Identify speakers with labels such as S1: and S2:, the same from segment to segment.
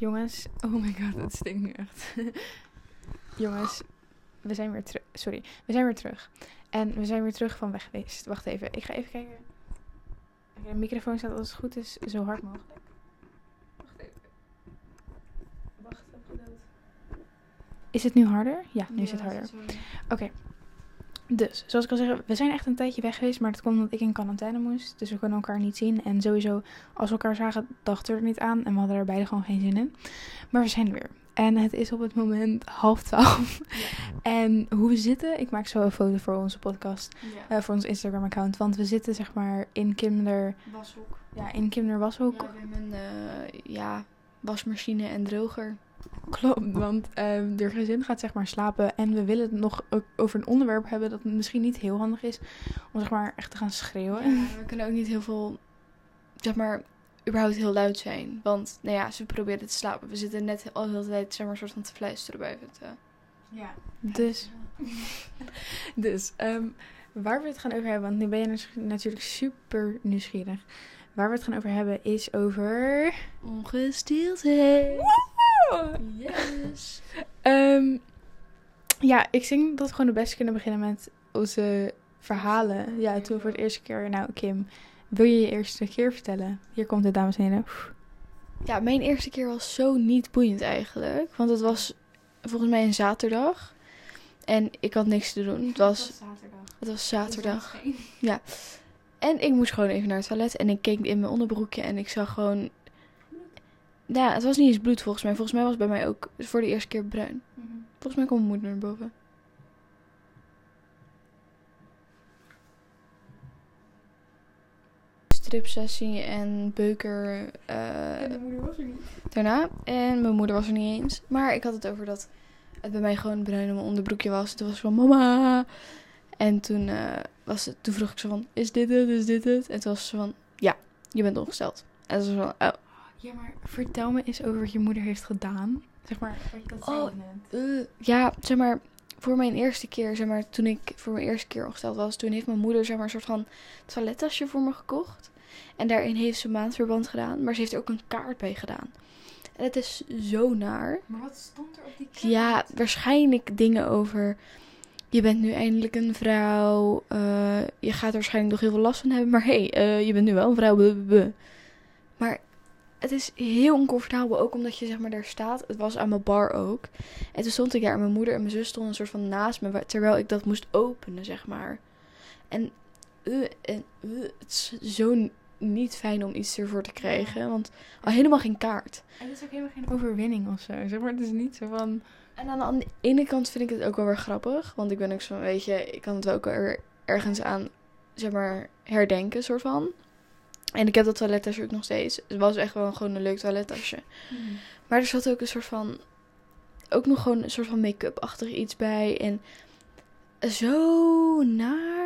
S1: Jongens, oh my god, het stinkt nu echt. Jongens, we zijn weer terug. Sorry, we zijn weer terug. En we zijn weer terug van weg geweest. Wacht even, ik ga even kijken. De microfoon staat als het goed is zo hard mogelijk. Wacht even. Wacht, geduld. Is het nu harder? Ja, nu is het harder. Oké. Dus, zoals ik al zei, we zijn echt een tijdje weg geweest, maar dat komt omdat ik in quarantaine moest. Dus we kunnen elkaar niet zien. En sowieso, als we elkaar zagen, dachten we er niet aan. En we hadden er beide gewoon geen zin in. Maar we zijn er weer. En het is op het moment half twaalf. En hoe we zitten, ik maak zo een foto voor onze podcast, eh, voor ons Instagram-account. Want we zitten zeg maar in Kinder,
S2: Washoek.
S1: ja, in Kinder Washoek.
S2: Ja, we hebben een eh, ja, wasmachine en droger.
S1: Klopt, want ehm de gezin gaat zeg maar slapen en we willen het nog ook over een onderwerp hebben dat misschien niet heel handig is om zeg maar echt te gaan schreeuwen.
S2: Ja, we kunnen ook niet heel veel, zeg maar, überhaupt heel luid zijn. Want, nou ja, ze proberen te slapen. We zitten net al de hele tijd, zeg maar, soort van te fluisteren buiten het. eh.
S1: Ja. Dus, dus ehm, waar we het gaan over hebben, want nu ben je natuurlijk super nieuwsgierig. Waar we het gaan over hebben is over...
S2: Yes.
S1: Ehm, ja, ik denk dat we gewoon het beste kunnen beginnen met onze verhalen. Ja, toen voor het eerste keer. Nou, Kim, wil je je eerste keer vertellen? Hier komt het, dames en heren.
S2: Ja, mijn eerste keer was zo niet boeiend eigenlijk. Want het was volgens mij een zaterdag. En ik had niks te doen. Het was,
S1: zaterdag.
S2: het was zaterdag. En ik moest gewoon even naar het toilet. En ik keek in mijn onderbroekje en ik zag gewoon... Ja, het was niet eens bloed volgens mij. Volgens mij was het bij mij ook voor de eerste keer bruin. Volgens mij komt mijn moeder naar boven. Stripsessie en beuker eh,
S1: moeder was er niet.
S2: daarna. En mijn moeder was er niet eens. Maar ik had het over dat het bij mij gewoon bruin in mijn onderbroekje was. Toen was ik van mama. En toen, eh, was het, toen vroeg ik zo van, is dit het, is dit het? En toen was ze van, ja, je bent ongesteld. En ze was van, oh,
S1: Ja, maar vertel me eens over wat je moeder heeft gedaan. Zeg maar, wat je dat
S2: Oh. Eh, ja, zeg maar, voor mijn eerste keer, zeg maar, toen ik voor mijn eerste keer ongesteld was, toen heeft mijn moeder, zeg maar, een soort van toilettasje voor me gekocht. En daarin heeft ze maandverband gedaan, maar ze heeft er ook een kaart bij gedaan. En het is zo naar.
S1: Maar wat stond er op die
S2: Ja, waarschijnlijk dingen over. Je bent nu eindelijk een vrouw. eh, je gaat er waarschijnlijk nog heel veel last van hebben. Maar hé, hey, eh, je bent nu wel een vrouw. Maar het is heel oncomfortabel. Ook omdat je zeg maar daar staat. Het was aan mijn bar ook. En toen stond ik daar. En mijn moeder en mijn zus stonden een soort van naast me. Terwijl ik dat moest openen, zeg maar. En, eh, en eh, het is zo niet fijn om iets ervoor te krijgen. Want al helemaal geen kaart.
S1: En het is ook helemaal geen overwinning of zo. Zeg maar, het is niet zo van...
S2: En aan de ene kant vind ik het ook wel weer grappig. Want ik ben ook zo, weet je, ik kan het wel ook er, ergens aan, zeg maar, herdenken, soort van. En ik heb dat toilettasje ook nog steeds. Het was echt wel gewoon een leuk toilettasje. Maar er zat ook een soort van, ook nog gewoon een soort van make-up-achtig iets bij. En zo naar.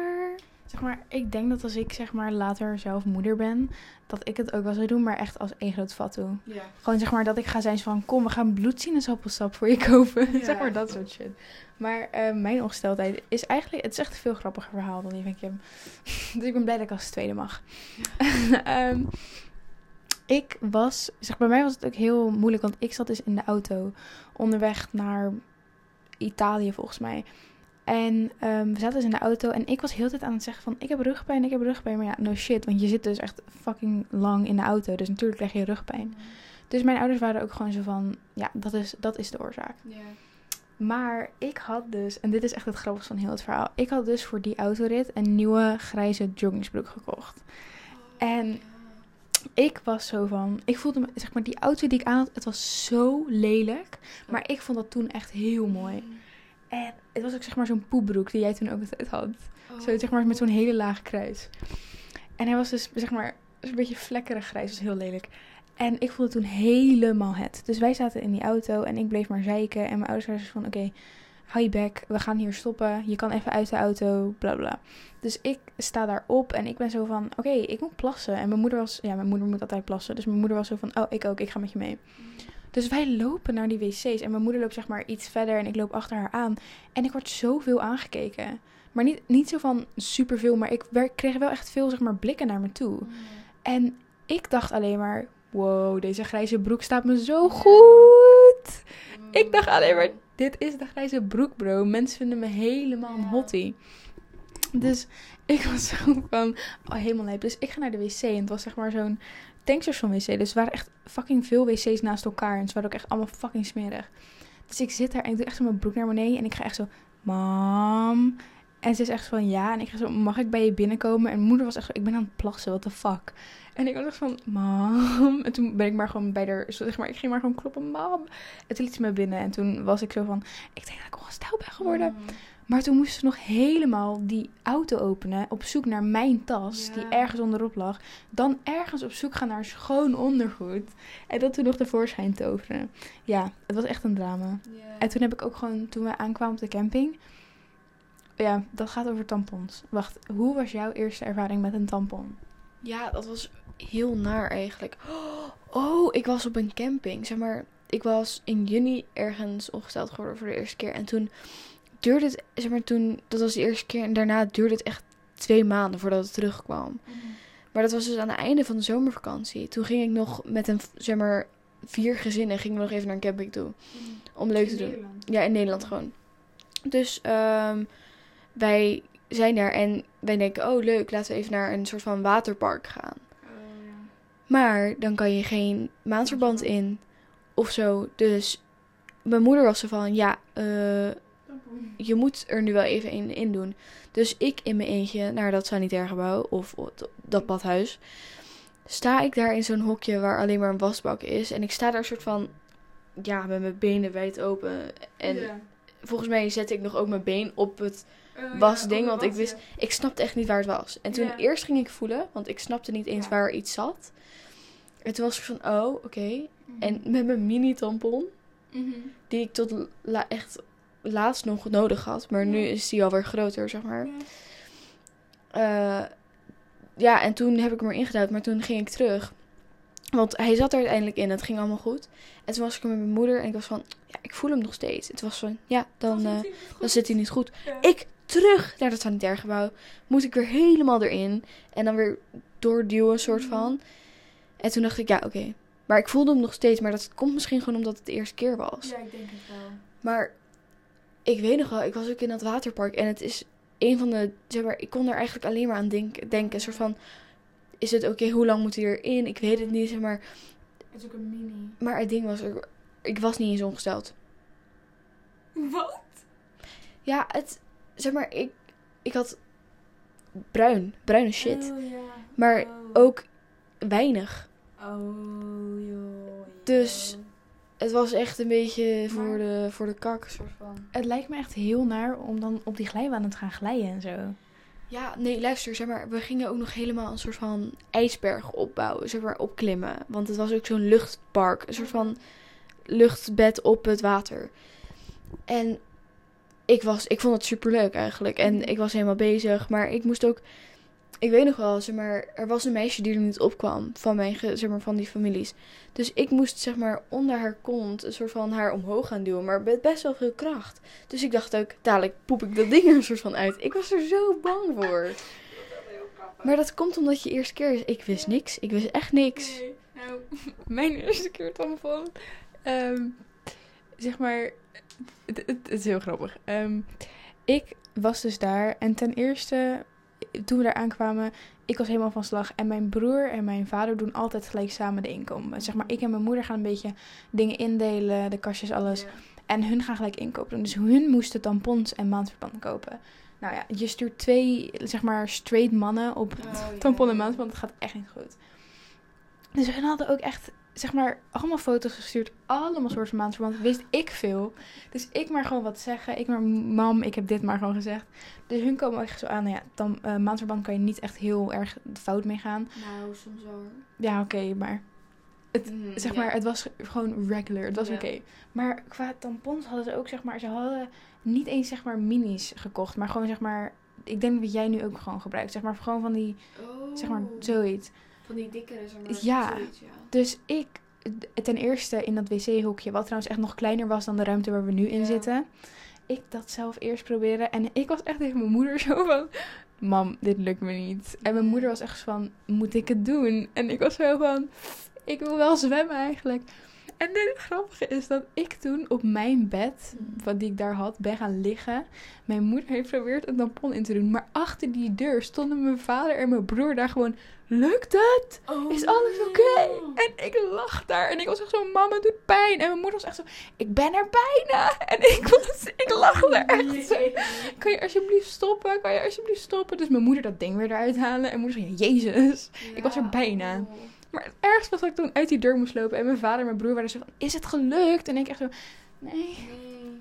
S1: Zeg maar, ik denk dat als ik zeg maar later zelf moeder ben, dat ik het ook wel zou doen, maar echt als één groot fatu.
S2: Ja.
S1: Gewoon zeg maar dat ik ga zijn van, kom, we gaan bloedsinusappelsap voor je kopen.
S2: Ja.
S1: zeg maar dat soort shit. Maar eh, mijn ongesteldheid is eigenlijk, het is echt een veel grappiger verhaal dan die van Kim. dus ik ben blij dat ik als tweede mag. Ehm, ik was, zeg bij mij was het ook heel moeilijk, want ik zat dus in de auto onderweg naar Italië volgens mij. En ehm, we zaten dus in de auto en ik was heel de tijd aan het zeggen van ik heb rugpijn, ik heb rugpijn. Maar ja, no shit, want je zit dus echt fucking lang in de auto. Dus natuurlijk krijg je rugpijn. Dus mijn ouders waren ook gewoon zo van, ja, dat is, dat is de oorzaak. Maar ik had dus, en dit is echt het grappigste van heel het verhaal. Ik had dus voor die autorit een nieuwe grijze joggingsbroek gekocht. En ik was zo van, ik voelde me, zeg maar, die auto die ik aan had, het was zo lelijk. Maar ik vond dat toen echt heel mooi. En het was ook zeg maar zo'n poepbroek die jij toen ook altijd had. Zo zeg maar met zo'n hele lage kruis. En hij was dus zeg maar een beetje vlekkerig grijs, was heel lelijk. En ik voelde toen helemaal het. Dus wij zaten in die auto en ik bleef maar zeiken. En mijn ouders waren van, oké, hou je bek, we gaan hier stoppen. Je kan even uit de auto, bla bla. Dus ik sta daarop en ik ben zo van, oké, ik moet plassen. En mijn moeder was, ja, mijn moeder moet altijd plassen. Dus mijn moeder was zo van, oh, ik ook, ik ga met je mee. Dus wij lopen naar die wc's en mijn moeder loopt zeg maar iets verder en ik loop achter haar aan. En ik word zoveel aangekeken. Maar niet, niet zo van superveel, maar ik kreeg wel echt veel zeg maar blikken naar me toe. En ik dacht alleen maar, wow, deze grijze broek staat me zo goed. Ik dacht alleen maar, dit is de grijze broek, bro. Mensen vinden me helemaal een hottie. Dus ik was zo van, oh, helemaal lijp. Dus ik ga naar de wc en het was zeg maar zo'n tankstation wc. Dus er waren echt fucking veel wc's naast elkaar. En ze waren ook echt allemaal fucking smerig. Dus ik zit daar en ik doe echt zo mijn broek naar beneden. En ik ga echt zo, mam. En ze is echt van, ja. En ik ga zo, mag ik bij je binnenkomen? En moeder was echt zo, ik ben aan het plassen, what the fuck. En ik was echt van, mam. En toen ben ik maar gewoon bij haar, zeg maar, ik ging maar gewoon kloppen, mam. En toen liet ze me binnen. En toen was ik zo van, ik denk dat ik ongesteld ben geworden.
S2: Mm.
S1: Maar toen moesten ze nog helemaal die auto openen. Op zoek naar mijn tas.
S2: Ja.
S1: Die ergens onderop lag. Dan ergens op zoek gaan naar schoon ondergoed. En dat toen nog tevoorschijn toveren. Ja, het was echt een drama.
S2: Ja.
S1: En toen heb ik ook gewoon, toen we aankwamen op de camping. Ja, dat gaat over tampons. Wacht, hoe was jouw eerste ervaring met een tampon?
S2: Ja, dat was heel naar eigenlijk. Oh, ik was op een camping. Zeg maar, ik was in juni ergens ongesteld geworden voor de eerste keer. En toen duurde het, zeg maar, toen, dat was de eerste keer. En daarna duurde het echt twee maanden voordat het terugkwam. Maar dat was dus aan het einde van de zomervakantie. Toen ging ik nog met een, zeg maar, vier gezinnen gingen we nog even naar een camping toe. Om leuk te doen. Ja, in Nederland gewoon. Dus ehm, wij zijn daar en wij denken, oh leuk, laten we even naar een soort van waterpark gaan. Maar dan kan je geen maandverband in of zo. Dus mijn moeder was zo van, ja, eh, je moet er nu wel even in, in doen. Dus ik in mijn eentje naar dat sanitair gebouw of dat badhuis. Sta ik daar in zo'n hokje waar alleen maar een wasbak is. En ik sta daar soort van, ja, met mijn benen wijd open. En volgens mij zette ik nog ook mijn been op het wasding. Want ik wist, ik snapte echt niet waar het was. En toen eerst ging ik voelen, want ik snapte niet eens
S1: Ja.
S2: waar iets zat. En toen was ik van, oh, oké. En met mijn mini tampon, die ik tot la- echt laatst nog nodig had. Maar nu is die alweer groter, zeg maar. Eh, ja, en toen heb ik hem erin gedaan, maar toen ging ik terug. Want hij zat er uiteindelijk in, het ging allemaal goed. En toen was ik er met mijn moeder en ik was van, ja, ik voel hem nog steeds. Het was van, ja, dan, eh, dan zit hij niet goed. Ik terug naar het sanitair gebouw. Moet ik weer helemaal erin. En dan weer doorduwen, soort
S1: Mhm.
S2: van. En toen dacht ik, ja, oké. Maar ik voelde hem nog steeds. Maar dat komt misschien gewoon omdat het de eerste keer was.
S1: Ja, ik denk het wel.
S2: Maar ik weet nog wel, ik was ook in dat waterpark. En het is een van de, zeg maar, ik kon er eigenlijk alleen maar aan denk, denken. Een soort van, is het oké, hoe lang moet hij erin? Ik weet het niet, zeg maar.
S1: Het is ook een mini.
S2: Maar het ding was, er, ik was niet eens ongesteld.
S1: Wat?
S2: Ja, het, zeg maar, ik, ik had bruin, bruine shit.
S1: Oh.
S2: Maar
S1: Oh.
S2: ook weinig.
S1: Oh, joh.
S2: Dus- Het was echt een beetje voor
S1: Maar-
S2: de, voor de kak, soort van.
S1: Het lijkt me echt heel naar om dan op die glijbanen te gaan glijden en zo.
S2: Ja, nee, luister, zeg maar, we gingen ook nog helemaal een soort van ijsberg opbouwen, zeg maar, opklimmen. Want het was ook zo'n luchtpark, een soort van luchtbed op het water. En ik, was, ik vond het superleuk eigenlijk. En ik was helemaal bezig, maar ik moest ook... Ik weet nog wel, zeg maar, er was een meisje die er niet opkwam van mijn, zeg maar, van die families. Dus ik moest, zeg maar, onder haar kont een soort van haar omhoog gaan duwen, maar met best wel veel kracht. Dus ik dacht ook, dadelijk poep ik dat ding er een soort van uit. Ik was er zo bang voor. Maar dat komt omdat je eerste keer is. Ik wist niks. Ik wist echt niks.
S1: Nee, nou, mijn eerste keer tampon. ehm zeg maar, het, het, het is heel grappig. Ehm, ik was dus daar en ten eerste, toen we daar aankwamen, ik was helemaal van slag. En mijn broer en mijn vader doen altijd gelijk samen de inkomen. Zeg maar, ik en mijn moeder gaan een beetje dingen indelen, de kastjes, alles. En hun gaan gelijk inkopen doen. Dus hun moesten tampons en maandverband kopen. Nou ja, je stuurt twee, zeg maar, straight mannen op tampon en maandverband. Dat gaat echt niet goed. Dus hun hadden ook echt, zeg maar, allemaal foto's gestuurd. Allemaal soorten van maandverband. Wist ik veel. Dus ik maar gewoon wat zeggen. Ik maar, mam, ik heb dit maar gewoon gezegd. Dus hun komen echt zo aan, nou ja, dan, eh, maandverband kan je niet echt heel erg fout mee gaan.
S2: Nou, soms wel.
S1: Ja, oké, maar Het-
S2: Mm,
S1: zeg maar, het was gewoon regular. Het was
S2: Ja.
S1: oké. Maar qua tampons hadden ze ook, zeg maar, ze hadden niet eens, zeg maar, minis gekocht. Maar gewoon, zeg maar, ik denk wat jij nu ook gewoon gebruikt. Zeg maar, gewoon van die, zeg maar, zoiets.
S2: Van die dikkere, zeg maar.
S1: Ja.
S2: zoiets, ja.
S1: Dus ik, ten eerste in dat wc-hoekje, wat trouwens echt nog kleiner was dan de ruimte waar we nu in
S2: Ja.
S1: zitten. Ik dat zelf eerst proberen. En ik was echt tegen mijn moeder zo van, mam, dit lukt me niet. En mijn moeder was echt van, moet ik het doen? En ik was zo van, ik wil wel zwemmen eigenlijk. En het grappige is dat ik toen op mijn bed, wat die ik daar had, ben gaan liggen. Mijn moeder heeft geprobeerd een tampon in te doen. Maar achter die deur stonden mijn vader en mijn broer daar gewoon... Lukt het? Is alles oké? En ik lag daar en ik was echt zo, mama, doet pijn. En mijn moeder was echt zo, ik ben er bijna. En ik, was, ik lag er echt zo. Kan je alsjeblieft stoppen? Kan je alsjeblieft stoppen? Dus mijn moeder dat ding weer eruit halen. En moeder zei, jezus. Ik was er bijna. Maar het ergste was dat ik toen uit die deur moest lopen. En mijn vader en mijn broer waren zo van, is het gelukt? En ik echt zo, nee,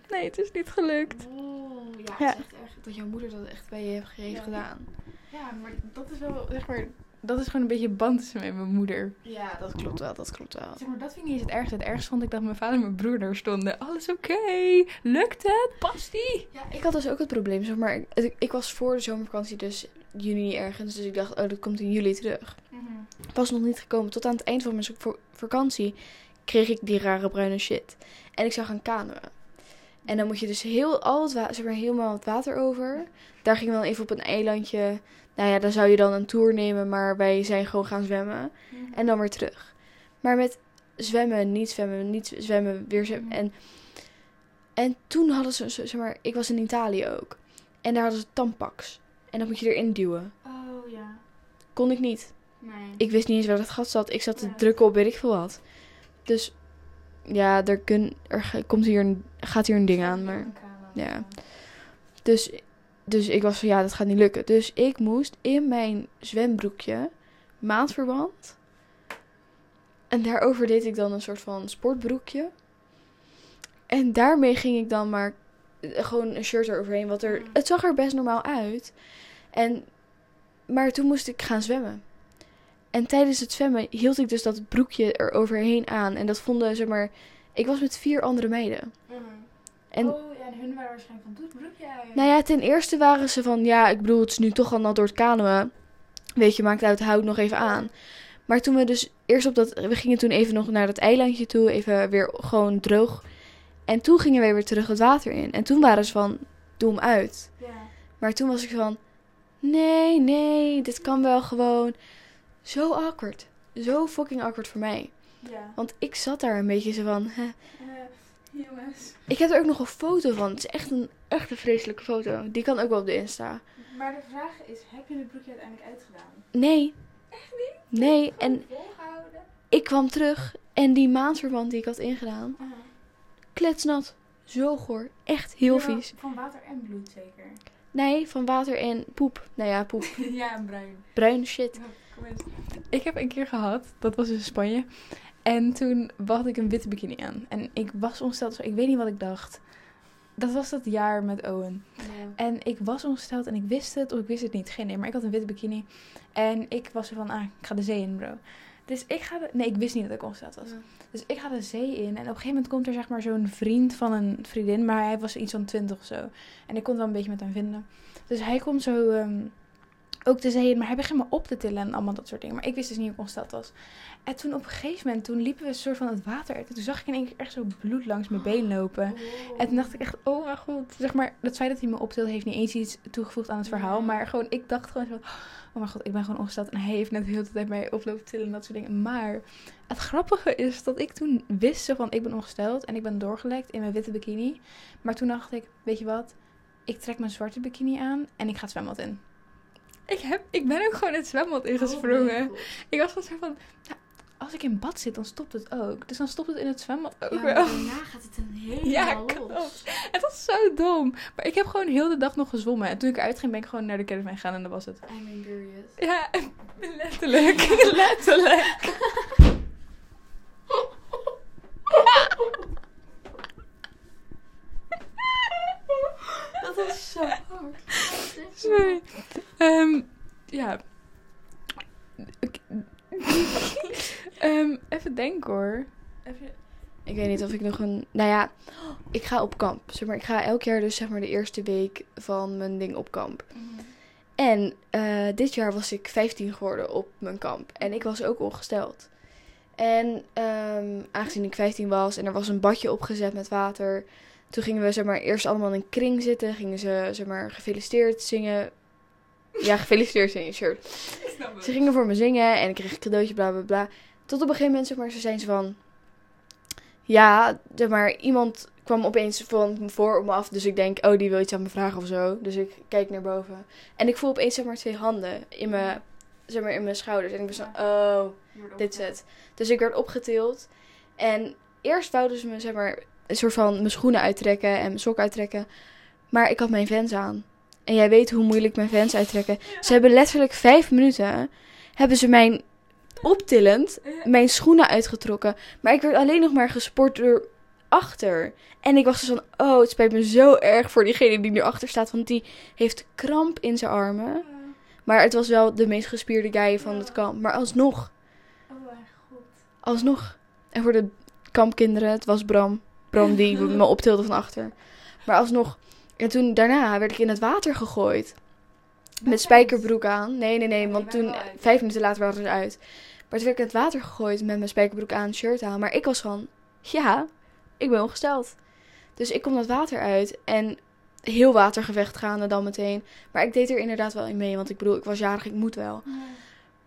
S1: nee, het is niet gelukt.
S2: Oh, ja,
S1: Ja.
S2: het is echt erg dat jouw moeder dat echt bij je heeft, heeft
S1: Ja.
S2: gedaan.
S1: Ja, maar dat is wel, zeg maar, dat is gewoon een beetje band tussen mij en mijn moeder.
S2: Ja, dat klopt wel, dat klopt wel.
S1: Zeg maar, dat vind ik niet eens het ergste. Het ergste vond ik dat mijn vader en mijn broer daar stonden. Alles oké? Lukt het? Past die?
S2: Ja, ik had dus ook het probleem, zeg maar, ik, ik was voor de zomervakantie dus juni ergens, dus ik dacht, oh, dat komt in juli terug. Was nog niet gekomen. Tot aan het eind van mijn vakantie kreeg ik die rare bruine shit. En ik zou gaan kanoën. En dan moet je dus heel, al het wa- zeg maar, helemaal het water over. Daar gingen we dan even op een eilandje. Nou ja, dan zou je dan een tour nemen, maar wij zijn gewoon gaan zwemmen. En dan weer terug. Maar met zwemmen, niet zwemmen, niet zwemmen, weer zwemmen.
S1: Mhm.
S2: En, en toen hadden ze, zeg maar, ik was in Italië ook. En daar hadden ze tampax. En dat moet je erin duwen.
S1: Oh ja.
S2: Kon ik niet.
S1: Nee.
S2: Ik wist niet eens waar dat gat zat. Ik zat te
S1: Ja.
S2: drukken op weet ik veel wat. Dus ja, er, kun, er komt hier een, gaat hier een ding aan. Maar ja. Dus, dus ik was van ja, dat gaat niet lukken. Dus ik moest in mijn zwembroekje maandverband. En daarover deed ik dan een soort van sportbroekje. En daarmee ging ik dan maar gewoon een shirt eroverheen. Wat er,
S1: Mhm.
S2: het zag er best normaal uit. En, maar toen moest ik gaan zwemmen. En tijdens het zwemmen hield ik dus dat broekje er overheen aan. En dat vonden, zeg maar... Ik was met vier andere meiden. En
S1: oh ja, en hun waren waarschijnlijk van, doe het broekje uit.
S2: nou ja, ten eerste waren ze van... Ja, ik bedoel, het is nu toch al nat door het kanoën. Weet je, maakt uit, houd nog even aan. Maar toen we dus eerst op dat... We gingen toen even nog naar dat eilandje toe. Even weer gewoon droog. En toen gingen we weer terug het water in. En toen waren ze van... Doe hem uit.
S1: Ja.
S2: Maar toen was ik van... Nee, nee, dit kan wel gewoon. Zo awkward. Zo fucking awkward voor mij.
S1: Ja.
S2: Want ik zat daar een beetje zo van... hè.
S1: Jongens.
S2: Ik heb er ook nog een foto van. Het is echt een, echt een vreselijke foto. Die kan ook wel op de Insta.
S1: Maar de vraag is, heb je het broekje uiteindelijk uitgedaan?
S2: Nee. Nee, en ik kwam terug en die maandverband die ik had ingedaan. Kletsnat. Zo goor. Echt heel vies.
S1: Van water en bloed zeker.
S2: Nee, van water en poep. Nou ja, poep.
S1: ja, en bruin.
S2: Bruin shit.
S1: Ik heb een keer gehad, dat was in Spanje. En toen had ik een witte bikini aan. En ik was ongesteld, dus ik weet niet wat ik dacht. Dat was dat jaar met Owen. En ik was ongesteld en ik wist het, of ik wist het niet. Geen idee, maar ik had een witte bikini. En ik was er van, ah, ik ga de zee in, bro. Dus ik ga de... Nee, ik wist niet dat ik ongesteld was. Dus ik ga de zee in. En op een gegeven moment komt er zeg maar zo'n vriend van een vriendin. Maar hij was iets van twintig of zo. En ik kon het wel een beetje met hem vinden. Dus hij komt zo ehm, ook de zee in. Maar hij begint me op te tillen en allemaal dat soort dingen. Maar ik wist dus niet hoe ik ongesteld was. En toen op een gegeven moment, toen liepen we een soort van het water uit. En toen zag ik in één keer echt zo bloed langs mijn been lopen. En toen dacht ik echt, oh mijn god. Zeg maar, het feit dat hij me optilde heeft niet eens iets toegevoegd aan het verhaal. Maar gewoon, ik dacht gewoon zo oh mijn god, ik ben gewoon ongesteld. En hij heeft net de hele tijd mij oplopen tillen en dat soort dingen. Maar het grappige is dat ik toen wist zo van, ik ben ongesteld. En ik ben doorgelekt in mijn witte bikini. Maar toen dacht ik, weet je wat? Ik trek mijn zwarte bikini aan en ik ga het zwembad in. Ik, heb, ik ben ook gewoon het zwembad ingesprongen. Ik was gewoon zo van, nou, als ik in bad zit, dan stopt het ook. Dus dan stopt het in het zwembad ook
S2: Ja,
S1: wel.
S2: daarna gaat het een helemaal
S1: Ja,
S2: los.
S1: Het was zo dom. Maar ik heb gewoon heel de dag nog gezwommen. En toen ik eruit ging, ben ik gewoon naar de caravan gegaan en dat was het.
S2: I'm period.
S1: Ja, letterlijk. letterlijk.
S2: Dat was zo hard.
S1: Sorry. Ehm, ja. Ehm, even denken hoor. Even...
S2: Ik weet niet of ik nog een... Nou ja, ik ga op kamp. Zeg maar, ik ga elk jaar dus zeg maar de eerste week van mijn ding op kamp. En eh, dit jaar was ik 15 geworden op mijn kamp. En ik was ook ongesteld. En ehm, aangezien ik 15 was en er was een badje opgezet met water. Toen gingen we zeg maar, eerst allemaal in een kring zitten. Gingen ze zeg maar, gefeliciteerd zingen. Ja, gefeliciteerd zingen, sure. Ze gingen voor me zingen en ik kreeg een cadeautje, bla bla bla. Tot op een gegeven moment, zeg maar, ze zijn ze van... Ja, zeg maar, iemand kwam opeens van me voor op me af. Dus ik denk, oh, die wil iets aan me vragen of zo. Dus ik kijk naar boven. En ik voel opeens, zeg maar, twee handen in mijn, zeg maar, in mijn schouders. En ik ben zo, oh, dit is het. Dus ik werd opgetild. En eerst wouden ze me, zeg maar, een soort van mijn schoenen uittrekken en mijn sok uittrekken. Maar ik had mijn vans aan. En jij weet hoe moeilijk mijn vans uittrekken. Ze hebben letterlijk vijf minuten, hebben ze mijn optillend, mijn schoenen uitgetrokken. Maar ik werd alleen nog maar gesport door achter. En ik was dus van, oh, het spijt me zo erg voor diegene die nu achter staat. Want die heeft kramp in zijn armen. Maar het was wel de meest gespierde guy van het kamp. Maar alsnog,
S1: Oh mijn god.
S2: alsnog. En voor de kampkinderen, het was Bram. Bram die me optilde van achter. Maar alsnog. En toen daarna werd ik in het water gegooid. Met spijkerbroek aan. Nee, nee, nee. Want toen, vijf minuten later waren we eruit. Maar toen werd ik in het water gegooid met mijn spijkerbroek aan, shirt aan. Maar ik was van, ja, ik ben ongesteld. Dus ik kom dat water uit en heel watergevecht gaande dan meteen. Maar ik deed er inderdaad wel in mee, want ik bedoel, ik was jarig, ik moet wel.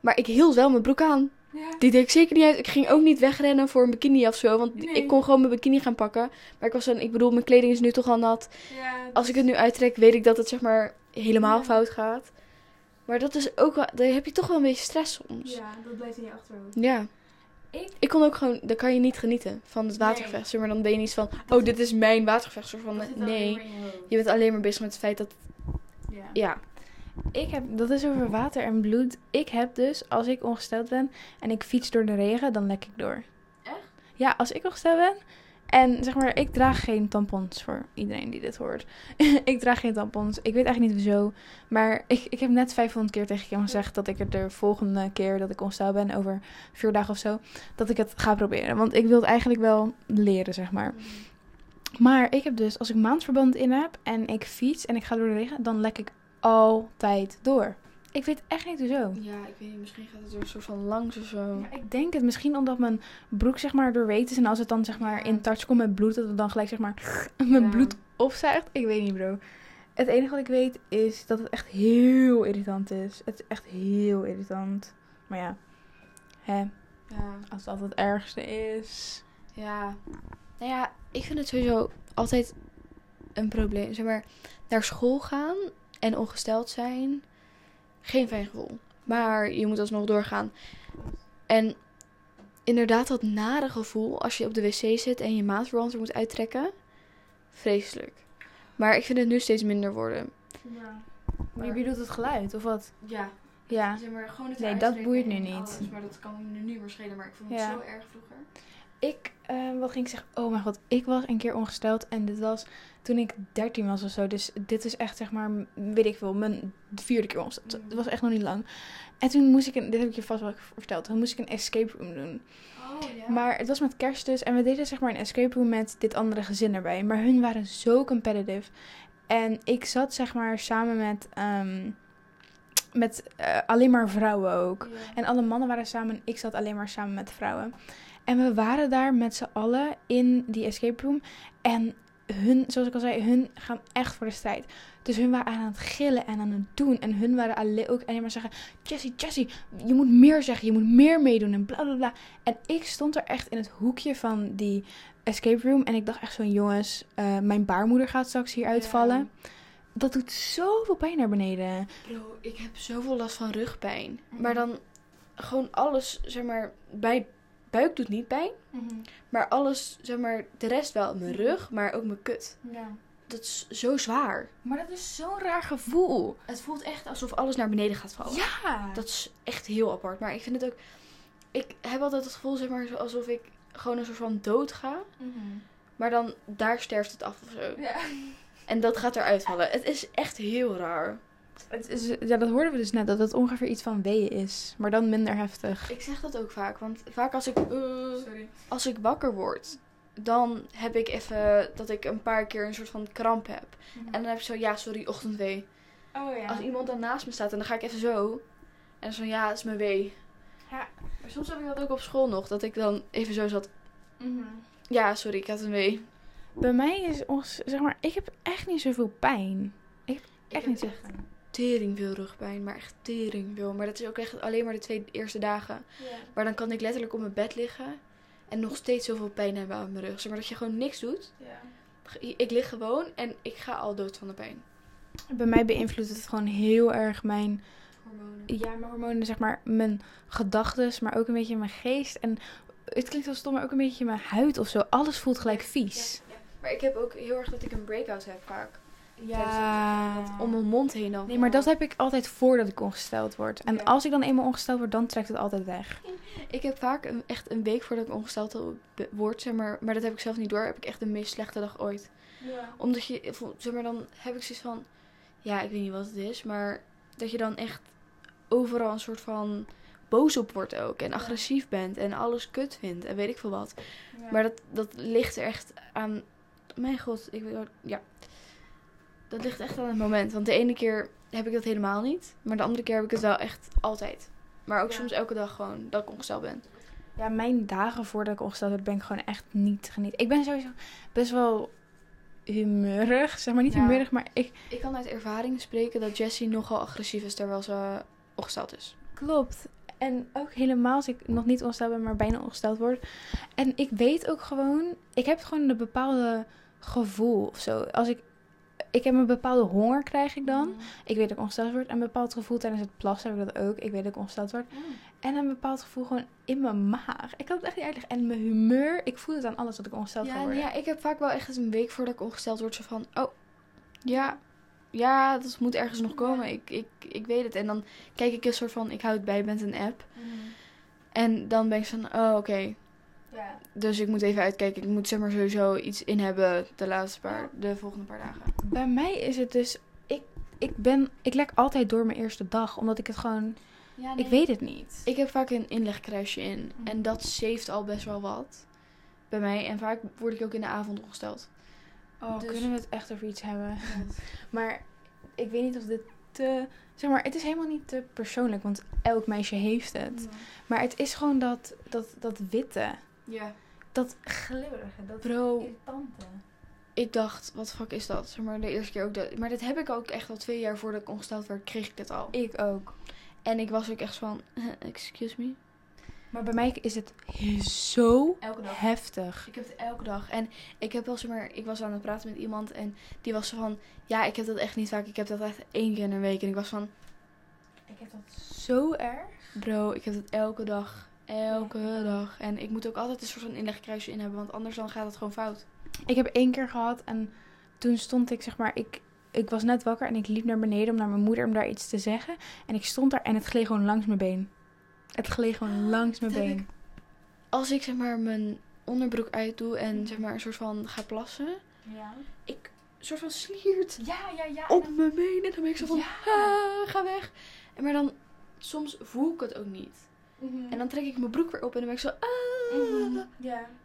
S2: Maar ik hield wel mijn broek aan.
S1: Ja.
S2: Die deed ik zeker niet uit. Ik ging ook niet wegrennen voor een bikini of zo, want
S1: Nee.
S2: ik kon gewoon mijn bikini gaan pakken. Maar ik was dan, ik bedoel, mijn kleding is nu toch al nat.
S1: Ja,
S2: Als ik het nu uittrek, weet ik dat het zeg maar helemaal
S1: Ja.
S2: fout gaat. Maar dat is ook wel, daar heb je toch wel een beetje stress soms.
S1: Ja, dat blijft in je achterhoofd.
S2: Ja.
S1: Ik-
S2: Ik kon ook gewoon, dan kan je niet genieten van het watergevecht. zeg Maar dan ben je niet van, oh, dit is mijn watergevecht. Soort van, nee, je bent alleen maar bezig met het feit dat, Ja.
S1: Ik heb, dat is over water en bloed. Ik heb dus, als ik ongesteld ben en ik fiets door de regen, dan lek ik door.
S2: Echt?
S1: Ja, als ik ongesteld ben en zeg maar, ik draag geen tampons voor iedereen die dit hoort. ik draag geen tampons. Ik weet eigenlijk niet hoezo. Maar ik, ik heb net 500 keer tegen Kim gezegd dat ik er de volgende keer dat ik ongesteld ben, over vier dagen of zo, dat ik het ga proberen. Want ik wil het eigenlijk wel leren, zeg maar. Maar ik heb dus, als ik maandverband in heb en ik fiets en ik ga door de regen, dan lek ik altijd door. Ik weet echt niet hoezo.
S2: Ja, ik weet niet, misschien gaat het er een soort van langs of zo.
S1: Ja, ik denk het misschien omdat mijn broek zeg maar doorweet is en als het dan zeg maar in touch komt met bloed, dat het dan gelijk zeg maar mijn
S2: Ja.
S1: bloed opzuigt. Ik weet niet bro. Het enige wat ik weet is dat het echt heel irritant is. Het is echt heel irritant. Maar ja, hè,
S2: Ja.
S1: als dat het ergste is.
S2: Ja. Nou ja, ik vind het sowieso altijd een probleem. Zeg maar, naar school gaan en ongesteld zijn, geen fijn gevoel. Maar je moet alsnog doorgaan. En inderdaad, dat nare gevoel als je op de wc zit en je maatverband er moet uittrekken, vreselijk. Maar ik vind het nu steeds minder worden.
S1: Ja. Je bedoelt het geluid of wat?
S2: Ja,
S1: Ja.
S2: zeg maar gewoon het
S1: Nee, dat boeit nu niet.
S2: alles, maar dat kan me nu niet meer schelen. Maar ik vond het
S1: Ja.
S2: zo erg vroeger.
S1: Ik, eh, wat ging ik zeggen? Oh mijn god, ik was een keer ongesteld en dit was toen ik 13 was of zo. Dus dit is echt zeg maar, weet ik veel, mijn vierde keer.
S2: Mm.
S1: Het was echt nog niet lang. En toen moest ik, een, dit heb ik je vast wel verteld, toen moest ik een escape room doen.
S2: Oh ja.
S1: Maar het was met kerst dus en we deden zeg maar een escape room met dit andere gezin erbij. Maar hun waren zo competitive. En ik zat zeg maar samen met, ehm, met eh, alleen maar vrouwen ook. En alle mannen waren samen. Ik zat alleen maar samen met vrouwen. En we waren daar met z'n allen in die escape room. En hun, zoals ik al zei, hun gaan echt voor de strijd. Dus hun waren aan het gillen en aan het doen. En hun waren alleen, ook alleen maar zeggen... Jessie, Jessie, je moet meer zeggen. Je moet meer meedoen en bla bla bla. En ik stond er echt in het hoekje van die escape room. En ik dacht echt zo, jongens, eh, mijn baarmoeder gaat straks hier uitvallen. Dat doet zoveel pijn naar beneden.
S2: Bro, ik heb zoveel last van rugpijn. Maar dan gewoon alles, zeg maar, bij buik doet niet pijn. Maar alles, zeg maar, de rest wel. Mijn rug, maar ook mijn kut.
S1: Ja.
S2: Dat is zo zwaar.
S1: Maar dat is zo'n raar gevoel.
S2: Het voelt echt alsof alles naar beneden gaat vallen.
S1: Ja.
S2: Dat is echt heel apart. Maar ik vind het ook... Ik heb altijd het gevoel, zeg maar, alsof ik gewoon een soort van dood ga. Maar dan, daar sterft het af of zo.
S1: Ja.
S2: En dat gaat eruit vallen. Het is echt heel raar.
S1: Het is, ja, dat hoorden we dus net, dat het ongeveer iets van weeën is. Maar dan minder heftig.
S2: Ik zeg dat ook vaak. Want vaak als ik... eh, als ik wakker word, dan heb ik even dat ik een paar keer een soort van kramp heb. En dan heb ik zo, ja, sorry, ochtendwee.
S1: oh ja.
S2: Als iemand dan naast me staat en dan ga ik even zo. En dan zo, ja, het is mijn wee.
S1: Ja.
S2: Maar soms heb ik dat ook op school nog, dat ik dan even zo zat.
S1: Mhm.
S2: Ja, sorry, ik had een wee.
S1: Bij mij is, ons- zeg maar, ik heb echt niet zoveel pijn. Ik heb echt niet zoveel pijn.
S2: Tering veel rugpijn. Maar echt tering veel. Maar dat is ook echt alleen maar de twee eerste dagen. Maar dan kan ik letterlijk op mijn bed liggen. En nog steeds zoveel pijn hebben aan mijn rug. Zeg maar dat je gewoon niks doet. Ik lig gewoon en ik ga al dood van de pijn.
S1: Bij mij beïnvloedt het gewoon heel erg mijn,
S2: Hormonen.
S1: ja, mijn hormonen, zeg maar, mijn gedachten, maar ook een beetje mijn geest. En het klinkt wel stom, maar ook een beetje mijn huid of zo. Alles voelt gelijk vies.
S2: Maar ik heb ook heel erg dat ik een breakout heb vaak.
S1: Ja.
S2: Dat om mijn mond heen dan.
S1: Nee, maar dat heb ik altijd voordat ik ongesteld word. En
S2: Ja.
S1: als ik dan eenmaal ongesteld word, dan trekt het altijd weg.
S2: Ik heb vaak een, echt een week voordat ik ongesteld word, zeg maar, maar dat heb ik zelf niet door, heb ik echt de meest slechte dag ooit. Omdat je, zeg maar, dan heb ik zoiets van, ja, ik weet niet wat het is, maar dat je dan echt overal een soort van boos op wordt ook. En agressief bent en alles kut vindt en weet ik veel wat. Maar dat, dat ligt er echt aan, mijn god, ik weet ja. Dat ligt echt aan het moment. Want de ene keer heb ik dat helemaal niet, maar de andere keer heb ik het wel echt altijd. Maar ook
S1: Ja.
S2: soms elke dag gewoon dat ik ongesteld ben.
S1: Ja, mijn dagen voordat ik ongesteld word, ben ik gewoon echt niet genieten. Ik ben sowieso best wel humeurig. Zeg maar niet
S2: Ja.
S1: humeurig, maar ik...
S2: Ik kan uit ervaring spreken dat Jessie nogal agressief is terwijl ze ongesteld is.
S1: Klopt. En ook helemaal als ik nog niet ongesteld ben, maar bijna ongesteld word. En ik weet ook gewoon... Ik heb gewoon een bepaalde gevoel of zo. Als ik... Ik heb een bepaalde honger, krijg ik dan. Ik weet dat ik ongesteld word. En een bepaald gevoel tijdens het plassen heb ik dat ook. Ik weet dat ik ongesteld word. En een bepaald gevoel gewoon in mijn maag. Ik kan het echt niet uitleggen. En mijn humeur, ik voel het aan alles dat ik ongesteld
S2: Ja, nee, ja, ik heb vaak wel echt eens een week voordat ik ongesteld word zo van... Oh, ja, ja, dat moet ergens nog komen. Ik, ik, ik weet het. En dan kijk ik een soort van... Ik hou het bij met een app. En dan ben ik van... Oh, oké.
S1: Ja.
S2: Dus ik moet even uitkijken. Ik moet zeg maar sowieso iets in hebben de laatste paar... De volgende paar dagen.
S1: Bij mij is het dus... Ik, ik, ben, ik lek altijd door mijn eerste dag. Omdat ik het gewoon...
S2: Ja,
S1: Ik weet het niet.
S2: Ik heb vaak een inlegkruisje in.
S1: Mhm.
S2: En dat saved al best wel wat. Bij mij. En vaak word ik ook in de avond ongesteld.
S1: Oh,
S2: Dus-
S1: kunnen we het echt over iets hebben? Maar ik weet niet of dit te... Zeg maar, het is helemaal niet te persoonlijk. Want elk meisje heeft het. Maar het is gewoon dat, dat, dat witte.
S2: Ja.
S1: Dat glibberige. Dat
S2: Bro,
S1: irritante.
S2: ik dacht, wat fuck is dat? Zeg maar de eerste keer ook dat. Maar dit heb ik ook echt al twee jaar voordat ik ongesteld werd, kreeg ik dit al.
S1: Ik ook.
S2: En ik was ook echt van, excuse me.
S1: Maar bij mij is het zo
S2: Elke dag.
S1: heftig.
S2: Ik heb het elke dag. En ik heb wel, zeg maar, ik was aan het praten met iemand en die was zo van, ja, ik heb dat echt niet vaak. Ik heb dat echt één keer in een week. En ik was van,
S1: Ik heb dat zo erg.
S2: bro, ik heb het elke dag. Elke dag. En ik moet ook altijd een soort van inlegkruisje in hebben, want anders dan gaat het gewoon fout.
S1: Ik heb één keer gehad en toen stond ik, zeg maar, ik, ik was net wakker en ik liep naar beneden om naar mijn moeder om daar iets te zeggen. En ik stond daar en het gleed gewoon langs mijn been. Het gleed gewoon langs mijn been.
S2: Als ik zeg maar mijn onderbroek uitdoe en zeg maar een soort van ga plassen,
S1: Ja.
S2: ik een soort van sliert
S1: Ja, ja, ja.
S2: op mijn been. En dan ben ik zo van,
S1: Ja.
S2: ah, ga weg. En maar dan, soms voel ik het ook niet.
S1: Mhm.
S2: En dan trek ik mijn broek weer op en dan ben ik zo, ah.
S1: Mhm.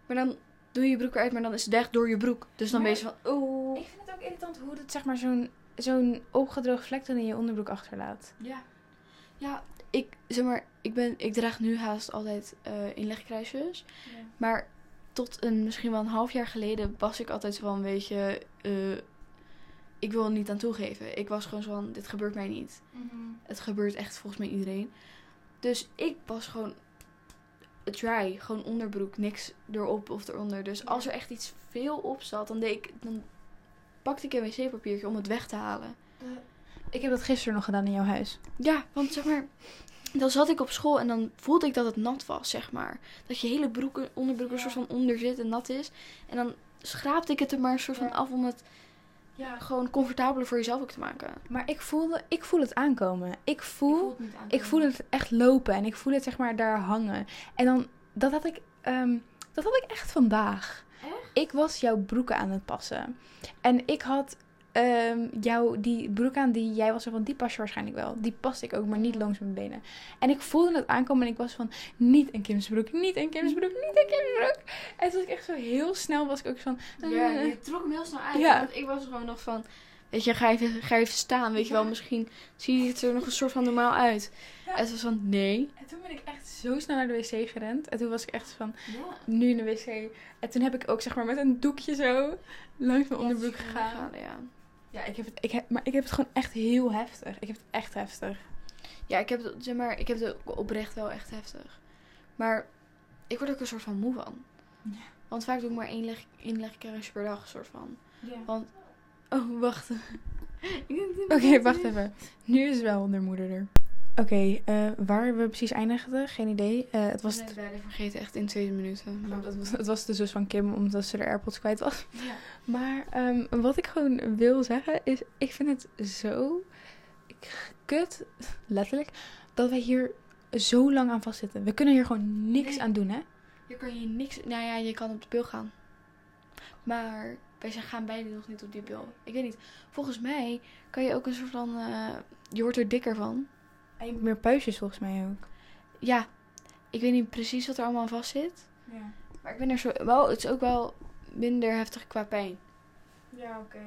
S2: Maar dan doe je je broek weer uit, maar dan is het echt door je broek. Dus dan
S1: Maar-
S2: ben je zo van, oeh.
S1: Ik vind het ook irritant hoe het, zeg maar, zo'n zo'n opgedroogd vlek dan in je onderbroek achterlaat.
S2: Ja. Ja, ik, zeg maar, ik, ben, ik draag nu haast altijd eh inlegkruisjes. Maar tot een, misschien wel een half jaar geleden was ik altijd zo van, weet je, eh, ik wil er niet aan toegeven. Ik was gewoon zo van, dit gebeurt mij niet. Het gebeurt echt volgens mij iedereen. Dus ik was gewoon dry, gewoon onderbroek, niks erop of eronder. Dus als er echt iets veel op zat, dan, deed ik, dan pakte ik een wc-papiertje om het weg te halen.
S1: Ik heb dat gisteren nog gedaan in jouw huis.
S2: Ja, want zeg maar, dan zat ik op school en dan voelde ik dat het nat was, zeg maar. Dat je hele broek, onderbroek er
S1: Ja.
S2: soort van onder zit en nat is. En dan schraapte ik het er maar een soort van
S1: Ja.
S2: af om het
S1: Ja.
S2: gewoon comfortabeler voor jezelf ook te maken.
S1: Maar ik, voelde, ik voel het aankomen. Ik voel,
S2: het
S1: ik voel het echt lopen en ik voel het zeg maar daar hangen. En dan, dat had ik, ehm, dat had ik echt vandaag.
S2: Echt?
S1: Ik was jouw broeken aan het passen. En ik had ehm jou, die broek aan die jij was, van die pas je waarschijnlijk wel. Die paste ik ook, maar niet langs mijn benen. En ik voelde het aankomen en ik was van, niet een Kim's broek, niet een Kim's broek, niet een Kim's broek. En toen was ik echt zo heel snel, was ik ook van,
S2: Ja,
S1: eh,
S2: je trok hem heel snel uit.
S1: Ja.
S2: Want ik was gewoon nog van... Weet je, ga even, ga even staan. Weet je wel, misschien zie je het er nog een soort van normaal uit.
S1: Ja.
S2: En het was van, nee.
S1: En toen ben ik echt zo snel naar de wc gerend. En toen was ik echt van,
S2: Ja.
S1: nu in de wc. En toen heb ik ook zeg maar met een doekje zo langs mijn onderbroek gegaan.
S2: Ja.
S1: Ja, ik heb het, ik heb, maar ik heb het gewoon echt heel heftig. Ik heb het echt heftig.
S2: Ja, ik heb, het, zeg maar, ik heb het oprecht wel echt heftig. Maar ik word ook een soort van moe van.
S1: Ja.
S2: Want vaak doe ik maar één leg, per dag, soort van.
S1: Ja.
S2: Want, oh, wacht.
S1: Oké, wacht even. Nu is wel de moeder er. Oké, eh, waar we precies eindigden, geen idee. Eh, het, was
S2: bijna vergeten, echt in twee minuten. Maar
S1: het, was, het was de zus van Kim, omdat ze de AirPods kwijt was.
S2: Ja.
S1: Maar ehm, wat ik gewoon wil zeggen is, ik vind het zo kut, letterlijk, dat wij hier zo lang aan vastzitten. We kunnen hier gewoon niks
S2: Nee.
S1: aan doen, hè?
S2: Je kan je niks... Nou ja, je kan op de pil gaan. Maar wij zijn- gaan beide nog niet op die pil. Ik weet niet. Volgens mij kan je ook een soort van... eh, je wordt er dikker van.
S1: Je hebt meer puistjes volgens mij ook.
S2: Ja, ik weet niet precies wat er allemaal aan vast zit.
S1: Ja,
S2: Maar ik ben er zo... Wel, het is ook wel minder heftig qua pijn.
S1: ja oké.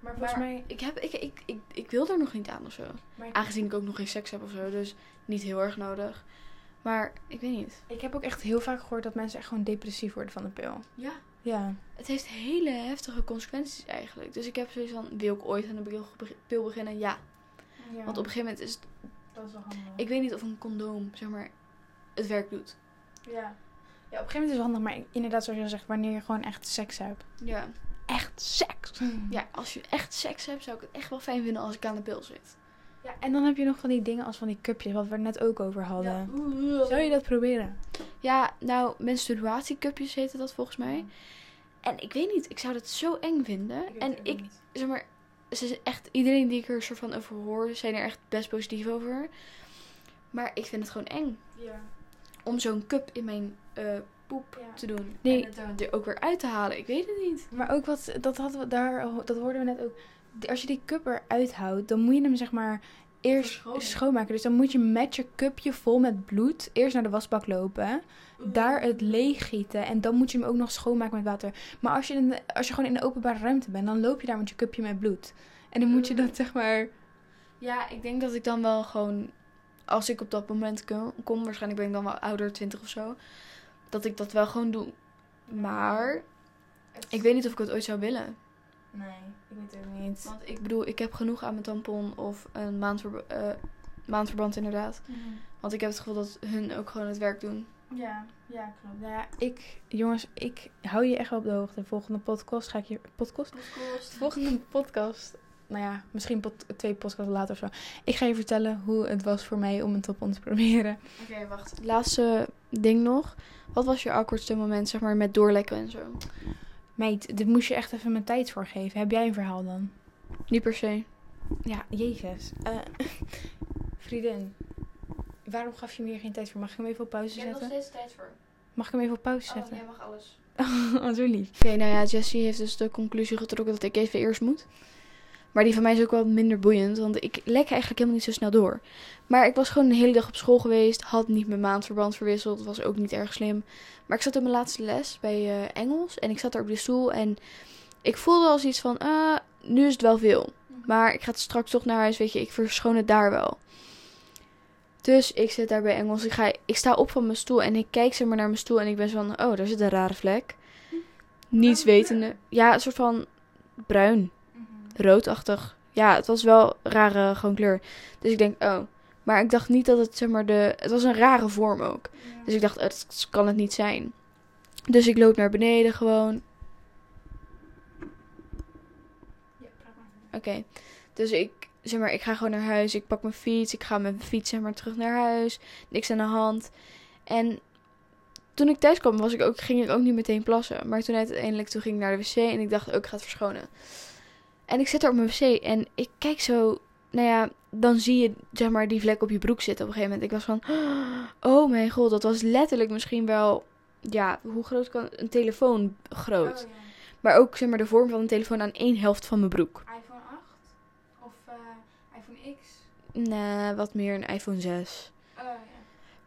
S1: Maar volgens
S2: Maar
S1: mij...
S2: ik, heb, ik, ik, ik, ik wil er nog niet aan of zo.
S1: Maar
S2: Aangezien ik ook nog geen seks heb of zo. Dus niet heel erg nodig. Maar ik weet niet.
S1: ik heb ook echt heel vaak gehoord dat mensen echt gewoon depressief worden van de pil.
S2: Ja.
S1: Ja.
S2: Het heeft hele heftige consequenties eigenlijk. Dus ik heb zoiets van, wil ik ooit aan de pil, pil beginnen? Ja.
S1: ja.
S2: Want op een gegeven moment is het...
S1: Dat is wel handig.
S2: Ik weet niet of een condoom, zeg maar, het werk doet.
S1: Ja. ja, op een gegeven moment is het handig, maar inderdaad zoals je zegt, wanneer je gewoon echt seks hebt.
S2: Ja.
S1: Echt seks!
S2: Ja, als je echt seks hebt, zou ik het echt wel fijn vinden als ik aan de pil zit.
S1: Ja, en dan heb je nog van die dingen als van die cupjes, wat we er net ook over hadden. Zou je dat proberen?
S2: Ja, nou, menstruatiecupjes heette dat volgens mij. En ik weet niet, ik zou dat zo eng vinden. en ik, zeg maar, ze is echt, iedereen die ik er soort van over hoor, zijn er echt best positief over. Maar ik vind het gewoon eng
S1: Ja.
S2: om zo'n cup in mijn eh, poep
S1: Ja.
S2: te doen.
S1: Nee.
S2: Er ook weer uit te halen. Ik weet het niet.
S1: Maar ook wat, dat hadden we daar, dat hoorden we net ook. Als je die cup eruit houdt, dan moet je hem zeg maar eerst schoonmaken. Dus dan moet je met je cupje vol met bloed eerst naar de wasbak lopen. Daar het leeg gieten. En dan moet je hem ook nog schoonmaken met water. Maar als je, in de- als je gewoon in de openbare ruimte bent, dan loop je daar met je cupje met bloed. En dan moet je dat zeg maar.
S2: Ja, ik denk dat ik dan wel gewoon, als ik op dat moment kom, kom waarschijnlijk ben ik dan wel ouder, 20 of zo, dat ik dat wel gewoon doe. Maar ik weet niet of ik het ooit zou willen.
S1: Nee, ik weet het ook niet.
S2: Want ik bedoel, ik heb genoeg aan mijn tampon of een maandverb eh, maandverband inderdaad. Want ik heb het gevoel dat hun ook gewoon het werk doen.
S1: Ja, ja, klopt. Nou ja, ik, jongens, ik hou je echt wel op de hoogte. Volgende podcast ga ik je. Podcast? Volgende podcast. Nou ja, misschien pod- twee podcasts later of zo. Ik ga je vertellen hoe het was voor mij om een tampon te proberen.
S2: Oké, wacht. Laatste ding nog. Wat was je awkwardste moment, zeg maar, met doorlekken en zo?
S1: Meid, dit moest je echt even mijn tijd voor geven. Heb jij een verhaal dan?
S2: Niet per se.
S1: Ja, jezus. Eh, vriendin, waarom gaf je me hier geen tijd voor? Mag ik hem even op pauze zetten?
S2: steeds tijd voor.
S1: Mag ik hem even op pauze zetten?
S2: mag alles.
S1: Oh, zo lief.
S2: Oké, nou ja, Jessie heeft dus de conclusie getrokken dat ik even eerst moet. Maar die van mij is ook wel minder boeiend, want ik lek eigenlijk helemaal niet zo snel door. Maar ik was gewoon een hele dag op school geweest, had niet mijn maandverband verwisseld, was ook niet erg slim. Maar ik zat op mijn laatste les bij eh, Engels en ik zat daar op de stoel en ik voelde als iets van, ah, nu is het wel veel. Maar ik ga straks toch naar huis, weet je, ik verschoon het daar wel. Dus ik zit daar bij Engels. Ik, ga, ik sta op van mijn stoel en ik kijk zeg maar naar mijn stoel en ik ben zo van, oh, daar zit een rare vlek. Niets wetende. Ja, een soort van bruin, roodachtig. Ja, het was wel een rare gewoon kleur. Dus ik denk, oh. Maar ik dacht niet dat het, zeg maar, de... Het was een rare vorm ook. Dus ik dacht, oh, dat kan het niet zijn. Dus ik loop naar beneden gewoon. Oké. Dus ik, zeg maar, ik ga gewoon naar huis. Ik pak mijn fiets. Ik ga met mijn fiets, zeg maar, terug naar huis. Niks aan de hand. En toen ik thuis kwam, was ik ook, ging ik ook niet meteen plassen. Maar toen uiteindelijk, toen ging ik naar de wc. En ik dacht, ook ik ga het verschonen. En ik zit daar op mijn wc. En ik kijk zo, nou ja, dan zie je, zeg maar, die vlek op je broek zitten op een gegeven moment. Ik was van, oh mijn god, dat was letterlijk misschien wel, ja, hoe groot kan, een telefoon groot. Maar ook, zeg maar, de vorm van een telefoon aan één helft van mijn broek.
S1: iPhone 8 of eh, iPhone X?
S2: Nee, wat meer een iPhone 6.
S1: Oh ja.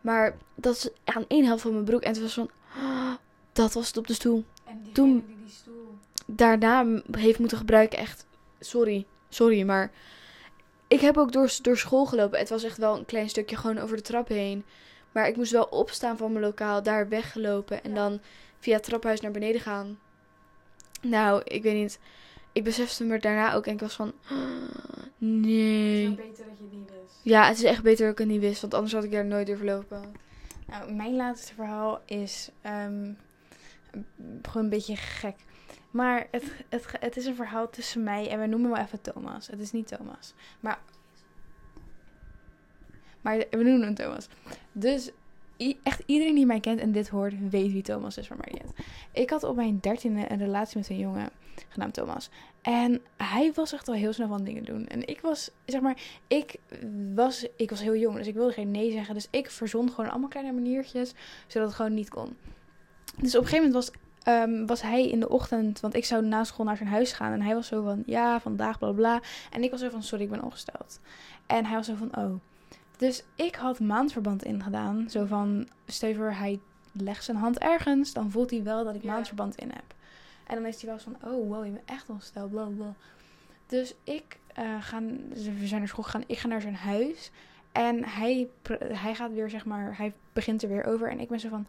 S2: Maar dat is aan één helft van mijn broek. En het was van, dat was het op de stoel.
S1: En
S2: Toen-
S1: die stoel.
S2: Daarna heeft moeten gebruiken, echt, sorry, sorry, maar... Ik heb ook door, door school gelopen. Het was echt wel een klein stukje gewoon over de trap heen. Maar ik moest wel opstaan van mijn lokaal, daar weggelopen. En
S1: Ja.
S2: dan via het traphuis naar beneden gaan. Nou, ik weet niet. ik besefte me daarna ook en ik was van... Nee.
S1: beter dat je die wist.
S2: Ja, het is echt beter dat ik het niet wist, want anders had ik daar nooit durven lopen.
S1: Nou, mijn laatste verhaal is ehm, gewoon een beetje gek. Maar het, het, het is een verhaal tussen mij en we noemen hem even Thomas. Het is niet Thomas. Maar, maar we noemen hem Thomas. Dus echt iedereen die mij kent en dit hoort, weet wie Thomas is van Mariette. Ik had op mijn dertiende een relatie met een jongen genaamd Thomas. En hij was echt wel heel snel van dingen doen. En ik was, zeg maar, ik was, ik was heel jong, dus ik wilde geen nee zeggen. Dus ik verzon gewoon allemaal kleine maniertjes, zodat het gewoon niet kon. Dus op een gegeven moment was, ehm, was hij in de ochtend, want ik zou na school naar zijn huis gaan. En hij was zo van, ja, vandaag, bla bla. En ik was zo van, sorry, ik ben ongesteld. En hij was zo van, oh. Dus ik had maandverband ingedaan. Zo van, voor, hij legt zijn hand ergens, dan voelt hij wel dat ik maandverband in heb. En dan is hij wel van, oh wow, je bent echt ongesteld, bla bla. Dus ik eh, ga, we zijn naar school gegaan, ik ga naar zijn huis. En hij, hij gaat weer, zeg maar, hij begint er weer over. En ik ben zo van,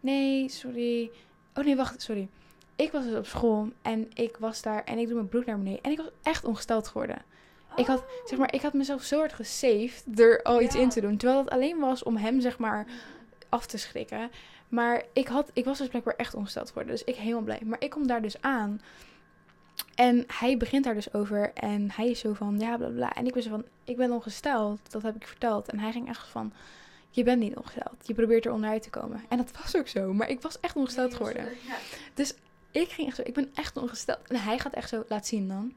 S1: nee, sorry. Oh nee, wacht, sorry. Ik was dus op school en ik was daar en ik doe mijn broek naar beneden. En ik was echt ongesteld geworden. Ik had, zeg maar, ik had mezelf zo hard gesaved door al iets
S2: Ja.
S1: in te doen. Terwijl het alleen was om hem, zeg maar, af te schrikken. Maar ik, had, ik was dus blijkbaar echt ongesteld geworden. Dus ik helemaal blij. Maar ik kom daar dus aan. En hij begint daar dus over. En hij is zo van, ja, bla bla. En ik ben zo van, ik ben ongesteld. Dat heb ik verteld. En hij ging echt van, je bent niet ongesteld. Je probeert er onderuit te komen. En dat was ook zo. Maar ik was echt ongesteld geworden. Ik ging echt zo, ik ben echt ongesteld. En hij gaat echt zo, laat zien dan.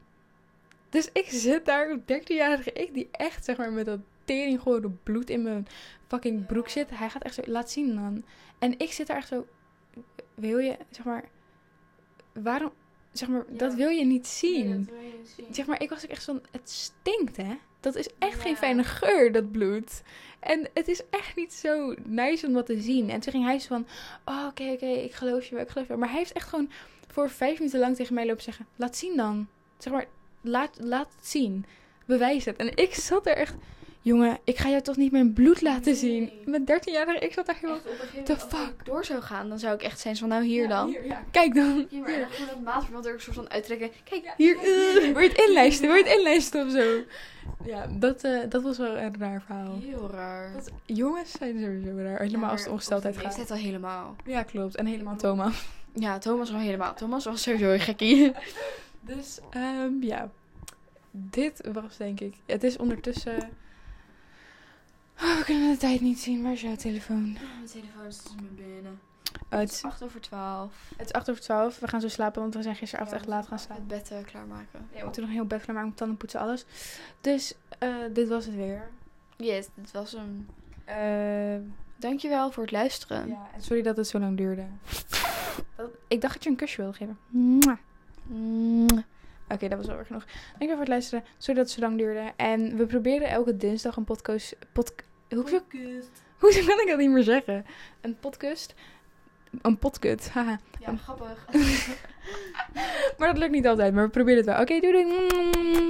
S1: Dus ik zit daar, 13-jarige ik, die echt, zeg maar, met dat tering geworden bloed in mijn fucking broek zit. Hij gaat echt zo, laat zien dan. En ik zit daar echt zo, wil je, zeg maar, waarom, zeg maar, dat
S2: Ja.
S1: wil je niet zien.
S2: Nee, dat wil je niet zien.
S1: Zeg maar, ik was ook echt van, het stinkt hè. Dat is echt geen fijne geur, dat bloed. En het is echt niet zo nice om dat te zien. En toen ging hij zo van, oh oké, oké, ik geloof je wel, ik geloof je wel. Maar hij heeft echt gewoon voor vijf minuten lang tegen mij lopen zeggen, laat zien dan. Zeg maar, laat, laat het zien. Bewijs het. En ik zat er echt, jongen, ik ga jou toch niet mijn bloed laten zien.
S2: Nee.
S1: Met 13 jaar, ik zat daar helemaal,
S2: een
S1: the fuck?
S2: ik door zou gaan, dan zou ik echt zijn van, nou hier
S1: Ja,
S2: dan.
S1: hier, ja, kijk dan.
S2: Ja, maar dan gewoon dat maatverband er ook soort van uittrekken. Kijk,
S1: Hier, uh, wil je het inlijsten? Wil je het inlijsten of zo? Ja, dat, eh, dat was wel een raar verhaal.
S2: Heel raar.
S1: Dat, jongens zijn sowieso raar. Helemaal als het ongesteldheid
S2: Ik
S1: gaat.
S2: het al helemaal.
S1: Ja, klopt. En helemaal Thomas.
S2: Ja, Thomas wel helemaal. Thomas was sowieso een gekkie.
S1: Dus, ehm, ja. Dit was denk ik... Het is ondertussen... Oh, we kunnen de tijd niet zien. Waar is jouw telefoon?
S2: Mijn telefoon is dus me binnen.
S1: Oh,
S2: Het is 8 over 12.
S1: het is 8 over 12. We gaan zo slapen, want we zijn gisteravond
S2: Ja,
S1: echt laat gaan slapen.
S2: Het bed klaarmaken.
S1: Ja, we moeten nog heel bed klaarmaken, tanden poetsen, alles. Dus, eh, dit was het weer.
S2: Yes, dit was hem.
S1: Eh,
S2: Dankjewel voor het luisteren.
S1: ja, en sorry dat het zo lang duurde. Ik dacht dat je een kusje wilde geven. Oké, dat was wel erg genoeg. Dankjewel voor het luisteren. Sorry dat het zo lang duurde. En we proberen elke dinsdag een podcast... Pod, hoezo, hoezo kan ik dat niet meer zeggen? Een podcast? Een podcast, haha.
S2: Ja, grappig.
S1: Maar dat lukt niet altijd, maar we proberen het wel. Oké, doei doei.